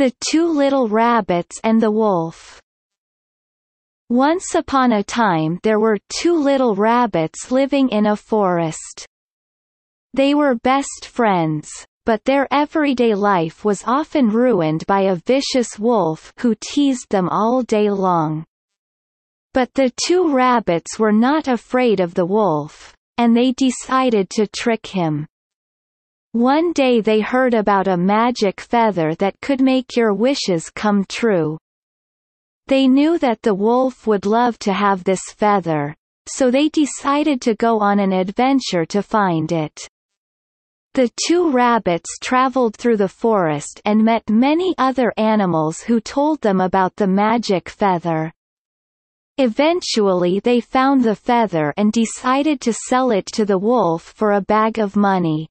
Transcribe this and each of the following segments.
The Two Little Rabbits and the Wolf Once upon a time there were two little rabbits living in a forest. They were best friends, but their everyday life was often ruined by a vicious wolf who teased them all day long. But the two rabbits were not afraid of the wolf, and they decided to trick him. One day they heard about a magic feather that could make your wishes come true. They knew that the wolf would love to have this feather, so they decided to go on an adventure to find it. The two rabbits traveled through the forest and met many other animals who told them about the magic feather. Eventually they found the feather and decided to sell it to the wolf for a bag of money.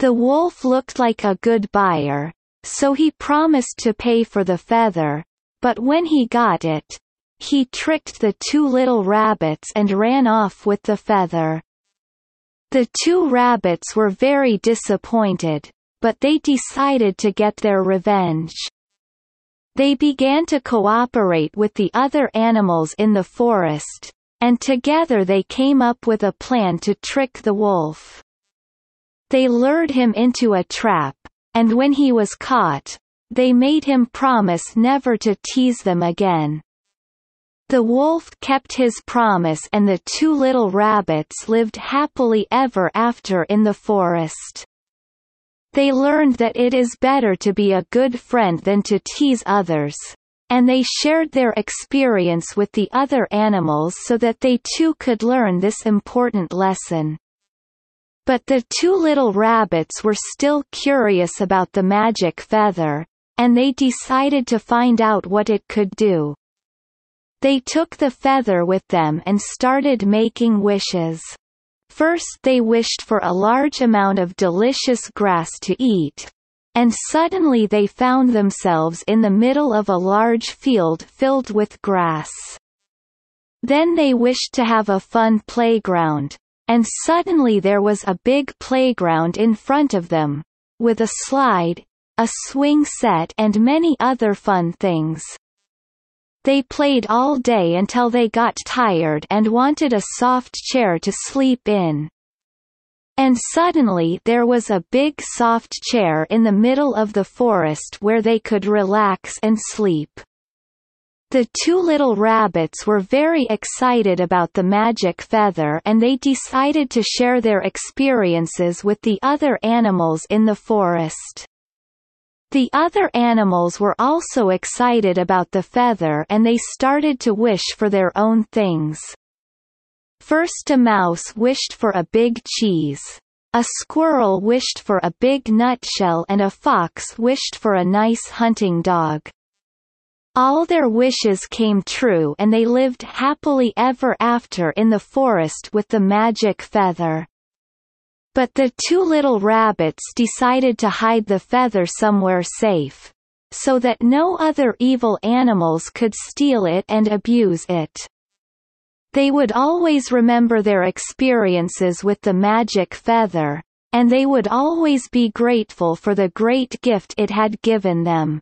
The wolf looked like a good buyer, so he promised to pay for the feather, but when he got it, he tricked the two little rabbits and ran off with the feather. The two rabbits were very disappointed, but they decided to get their revenge. They began to cooperate with the other animals in the forest, and together they came up with a plan to trick the wolf. They lured him into a trap, and when he was caught, they made him promise never to tease them again. The wolf kept his promise and the two little rabbits lived happily ever after in the forest. They learned that it is better to be a good friend than to tease others, and they shared their experience with the other animals so that they too could learn this important lesson. But the two little rabbits were still curious about the magic feather, and they decided to find out what it could do. They took the feather with them and started making wishes. First they wished for a large amount of delicious grass to eat, and suddenly they found themselves in the middle of a large field filled with grass. Then they wished to have a fun playground, and suddenly there was a big playground in front of them, with a slide, a swing set and many other fun things. They played all day until they got tired and wanted a soft chair to sleep in. And suddenly there was a big soft chair in the middle of the forest where they could relax and sleep. The two little rabbits were very excited about the magic feather and they decided to share their experiences with the other animals in the forest. The other animals were also excited about the feather and they started to wish for their own things. First a mouse wished for a big cheese. A squirrel wished for a big nutshell and a fox wished for a nice hunting dog. All their wishes came true and they lived happily ever after in the forest with the magic feather. But the two little rabbits decided to hide the feather somewhere safe, so that no other evil animals could steal it and abuse it. They would always remember their experiences with the magic feather, and they would always be grateful for the great gift it had given them.